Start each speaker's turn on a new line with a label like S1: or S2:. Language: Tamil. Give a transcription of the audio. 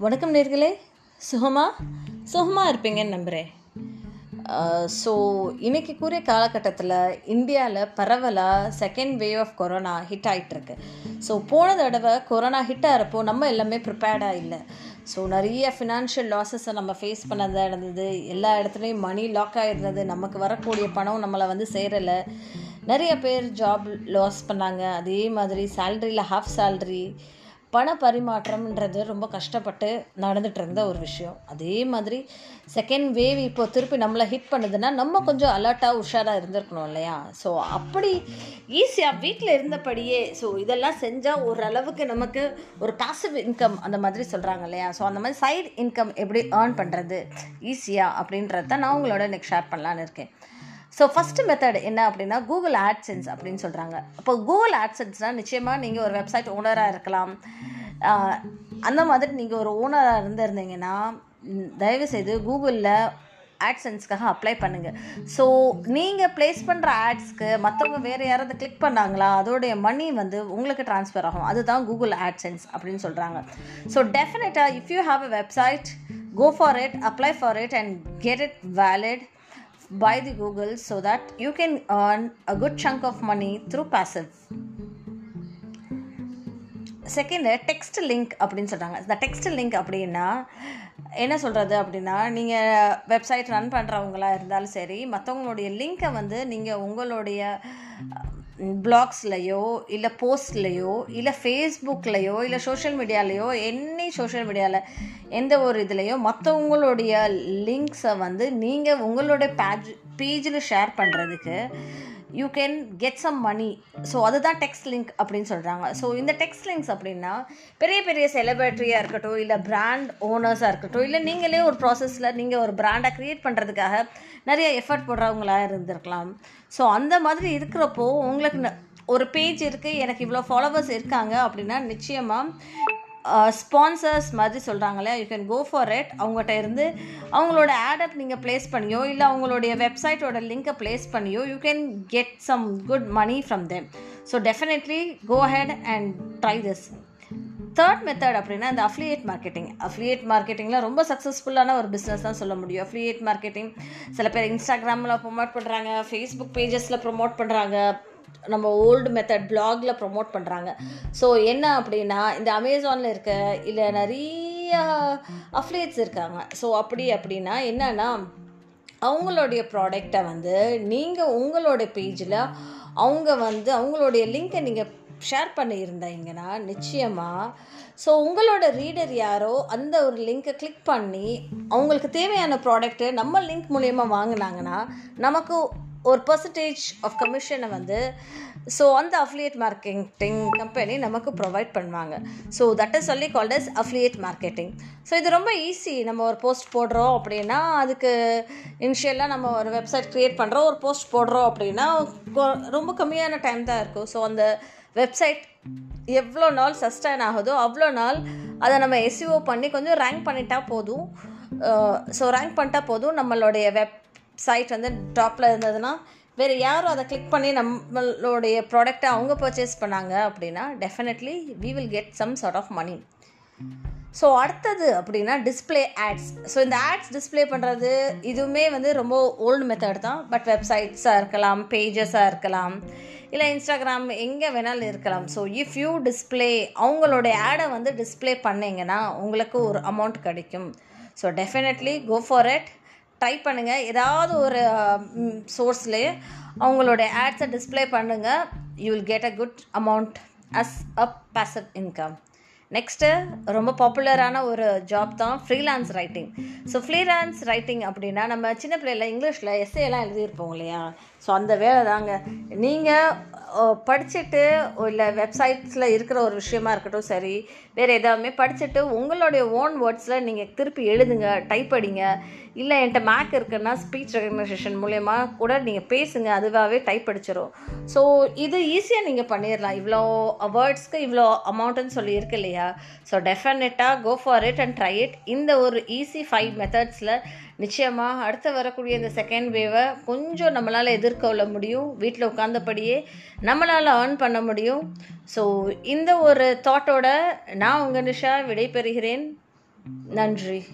S1: வணக்கம் நேர்களே. சுகமா? சுகமா இருப்பீங்கன்னு நம்புகிறேன் ஸோ இன்றைக்கி கூறிய காலகட்டத்தில் இந்தியாவில் பரவலாக second wave of corona hit ஆகிட்டுருக்கு ஸோ போன தடவை கொரோனா ஹிட் ஆகிறப்போ நம்ம எல்லாமே ப்ரிப்பேர்டாக இல்லை. ஸோ நிறைய ஃபினான்ஷியல் லாஸஸை நம்ம ஃபேஸ் பண்ணதாக இருந்தது. எல்லா இடத்துலையும் மணி லாக் ஆகிருந்தது நமக்கு வரக்கூடிய பணம் நம்மளை வந்து சேரலை. நிறைய பேர் ஜாப் லாஸ் பண்ணாங்க. அதே மாதிரி சேல்ரியில் ஹாஃப் சேல்ரி பண பரிமாற்றம்ன்றது ரொம்ப கஷ்டப்பட்டு நடந்துட்டு இருந்த ஒரு விஷயம். அதே மாதிரி செகண்ட் வேவ் இப்போ திருப்பி நம்மளை ஹிட் பண்ணுதுன்னா நம்ம கொஞ்சம் அலர்ட்டாக உஷாராக இருந்திருக்கணும் இல்லையா? ஸோ அப்படி ஈஸியாக வீட்டில் இருந்தபடியே ஸோ இதெல்லாம் செஞ்சால் ஓரளவுக்கு நமக்கு ஒரு பாசிவ் இன்கம் அந்த மாதிரி சொல்கிறாங்க இல்லையா? ஸோ அந்த மாதிரி சைடு இன்கம் எப்படி ஏர்ன் பண்ணுறது ஈஸியாக அப்படின்றத நான் உங்களோட நெக்ஸ்ட் ஷேர் பண்ணலான்னு இருக்கேன். ஸோ ஃபஸ்ட்டு மெத்தட் என்ன அப்படின்னா கூகுள் ஆட்சன்ஸ் அப்படின்னு சொல்கிறாங்க அப்போ கூகுள் ஆட்சன்ஸ்னால் நிச்சயமாக நீங்கள் ஒரு வெப்சைட் ஓனராக இருக்கலாம். அந்த மாதிரி நீங்கள் ஒரு ஓனராக இருந்திருந்தீங்கன்னா தயவுசெய்து கூகுளில் ஆட்சன்ஸ்க்காக அப்ளை பண்ணுங்கள் ஸோ நீங்கள் ப்ளேஸ் பண்ணுற ஆட்ஸ்க்கு மற்றவங்க வேறு யாராவது கிளிக் பண்ணாங்களா அதோடைய மணி வந்து உங்களுக்கு ட்ரான்ஸ்ஃபர் ஆகும். அதுதான் கூகுள் ஆட்சன்ஸ் அப்படின்னு சொல்கிறாங்க ஸோ டெஃபினட்டாக if you have a website go for it apply for it and get it valid by the Google so that you can earn a good chunk of money through passive. Second text link அப்படின்னு சொல்கிறாங்க இந்த டெக்ஸ்ட் லிங்க் அப்படின்னா என்ன சொல்கிறது அப்படின்னா நீங்கள் வெப்சைட் ரன் பண்ணுறவங்களா இருந்தாலும் சரி மற்றவங்களுடைய லிங்க்கை வந்து நீங்கள் உங்களுடைய பிளாக்ஸ்லையோ இல்லை போஸ்ட்லேயோ இல்லை ஃபேஸ்புக்லேயோ இல்லை சோஷியல் மீடியாலேயோ எனி சோஷியல் மீடியாவில் எந்த ஒரு இதுலேயோ மற்றவங்களுடைய லிங்க்ஸை வந்து நீங்கள் உங்களுடைய பேஜ் பேஜில் ஷேர் பண்ணுறதுக்கு you can get some money so அதுதான் டெக்ஸ்ட் லிங்க் அப்படின்னு சொல்கிறாங்க ஸோ இந்த டெக்ஸ்ட் லிங்க்ஸ் அப்படின்னா பெரிய பெரிய செலிபிரிட்டியாக இருக்கட்டும் இல்லை பிராண்ட் ஓனர்ஸாக இருக்கட்டும் இல்லை நீங்களே ஒரு ப்ராசஸில் நீங்கள் ஒரு பிராண்டை க்ரியேட் பண்ணுறதுக்காக நிறைய எஃபர்ட் போடுறவங்களா இருந்திருக்கலாம். ஸோ அந்த மாதிரி இருக்கிறப்போ உங்களுக்கு ந- ஒரு பேஜ் இருக்குது எனக்கு இவ்வளோ ஃபாலோவர்ஸ் இருக்காங்க அப்படின்னா நிச்சயமாக ஸ்பான்சர்ஸ் மாதிரி சொல்கிறாங்களே you can go for it அவங்ககிட்ட இருந்து அவங்களோட ஆடப் நீங்கள் ப்ளேஸ் பண்ணியோ இல்லை அவங்களுடைய வெப்சைட்டோட லிங்கை ப்ளேஸ் பண்ணியோ you can get some good money from them so definitely go ahead and try this third method அப்படின்னா இந்த அஃப்லியேட் மார்க்கெட்டிங் அஃப்லியேட் மார்க்கெட்டிங்கில் ரொம்ப சக்ஸஸ்ஃபுல்லான ஒரு பிஸ்னஸ் தான் சொல்ல முடியும். அஃப்லியேட் மார்க்கெட்டிங் சில பேர் இன்ஸ்டாகிராமில் ப்ரொமோட் பண்ணுறாங்க ஃபேஸ்புக் பேஜஸில் ப்ரொமோட் பண்ணுறாங்க நம்ம ஓல்டு மெத்தட் பிளாகில் ப்ரொமோட் பண்ணுறாங்க ஸோ என்ன அப்படின்னா இந்த அமேசானில் இருக்க இல்லை நிறைய அஃப்லேட்ஸ் இருக்காங்க. ஸோ அப்படி அப்படின்னா என்னன்னா அவங்களுடைய ப்ராடக்டை வந்து நீங்கள் உங்களோட பேஜில் அவங்க வந்து அவங்களுடைய லிங்க்கை நீங்கள் ஷேர் பண்ணியிருந்தீங்கன்னா நிச்சயமாக ஸோ உங்களோட ரீடர் யாரோ அந்த ஒரு லிங்க்கை கிளிக் பண்ணி அவங்களுக்கு தேவையான ப்ராடக்ட்டு நம்ம லிங்க் மூலயமா வாங்கினாங்கன்னா நமக்கு ஒரு பர்சன்டேஜ் ஆஃப் கமிஷனை வந்து ஸோ அந்த அஃப்லியேட் மார்க்கெட்டிங் கம்பெனி நமக்கு ப்ரொவைட் பண்ணுவாங்க. ஸோ தட் இஸ் சொல்லி called as affiliate marketing so இது ரொம்ப ஈஸி நம்ம ஒரு போஸ்ட் போடுறோம் அப்படின்னா அதுக்கு இனிஷியலாக நம்ம ஒரு வெப்சைட் க்ரியேட் பண்ணுறோம் ஒரு போஸ்ட் போடுறோம் அப்படின்னா ரொம்ப கம்மியான டைம் தான் இருக்கும். ஸோ அந்த வெப்சைட் எவ்வளோ நாள் சஸ்டைன் ஆகுதோ அவ்வளோ நாள் அதை நம்ம எஸ்இஓ பண்ணி கொஞ்சம் ரேங்க் பண்ணிட்டா போதும். ஸோ ரேங்க் பண்ணிட்டா போதும் நம்மளுடைய வெப் சைட் வந்து டாப்பில் இருந்ததுன்னா வேறு யாரும் அதை கிளிக் பண்ணி நம்மளுடைய ப்ராடக்டை அவங்க பர்ச்சேஸ் பண்ணாங்க அப்படின்னா definitely we will get some sort of money so அடுத்தது அப்படின்னா டிஸ்ப்ளே ஆட்ஸ் ஸோ இந்த ஆட்ஸ் டிஸ்ப்ளே பண்ணுறது இதுவுமே வந்து ரொம்ப ஓல்டு மெத்தட் தான். பட் வெப்சைட்ஸாக இருக்கலாம் பேஜஸாக இருக்கலாம் இல்லை இன்ஸ்டாகிராம் எங்கே வேணாலும் இருக்கலாம். ஸோ இஃப் யூ டிஸ்ப்ளே அவங்களுடைய ஆடை வந்து டிஸ்ப்ளே பண்ணீங்கன்னா உங்களுக்கு ஒரு அமௌண்ட் கிடைக்கும். So definitely go for it try பண்ணுங்கள் ஏதாவது ஒரு சோர்ஸ்லேயே அவங்களோட ஆட்ஸை டிஸ்ப்ளே பண்ணுங்கள் you will get a good amount as a passive income next ரொம்ப பாப்புலரான ஒரு ஜாப் தான் freelance writing so freelance writing அப்படின்னா நம்ம சின்ன பிள்ளைல இங்கிலீஷில் எஸ்ஏலாம் எல்லாம் எழுதியிருப்போம் இல்லையா? ஸோ அந்த வேலை தாங்க நீங்கள் படிச்சுட்டு இல்லை வெப்சைட்ஸில் இருக்கிற ஒரு விஷயமா இருக்கட்டும் சரி வேறு எதாவுமே படிச்சுட்டு உங்களுடைய ஓன் வேர்ட்ஸில் நீங்கள் திருப்பி எழுதுங்க டைப் அடிங்க. இல்லை என்கிட்ட மேக் இருக்குன்னா ஸ்பீச் ரெகனைசேஷன் மூலயமா கூட நீங்கள் பேசுங்க அதுவாகவே டைப் அடிச்சிடும் ஸோ இது ஈஸியாக நீங்கள் பண்ணிடலாம் இவ்வளோ வேர்ட்ஸ்க்கு இவ்வளோ அமௌண்ட்டுன்னு சொல்லி இருக்கு இல்லையா? ஸோ டெஃபினட்டாக go for it and try it இந்த ஒரு ஈஸி ஃபைவ் மெத்தட்ஸில் நிச்சயமாக அடுத்து வரக்கூடிய இந்த செகண்ட் வேவை கொஞ்சம் நம்மளால் எதிர்கொள்ள முடியும். வீட்டில் உட்காந்தபடியே நம்மளால் ஏர்ன் பண்ண முடியும். ஸோ இந்த ஒரு தாட்டோட நான் உங்கள் நிஷா விடைபெறுகிறேன். நன்றி.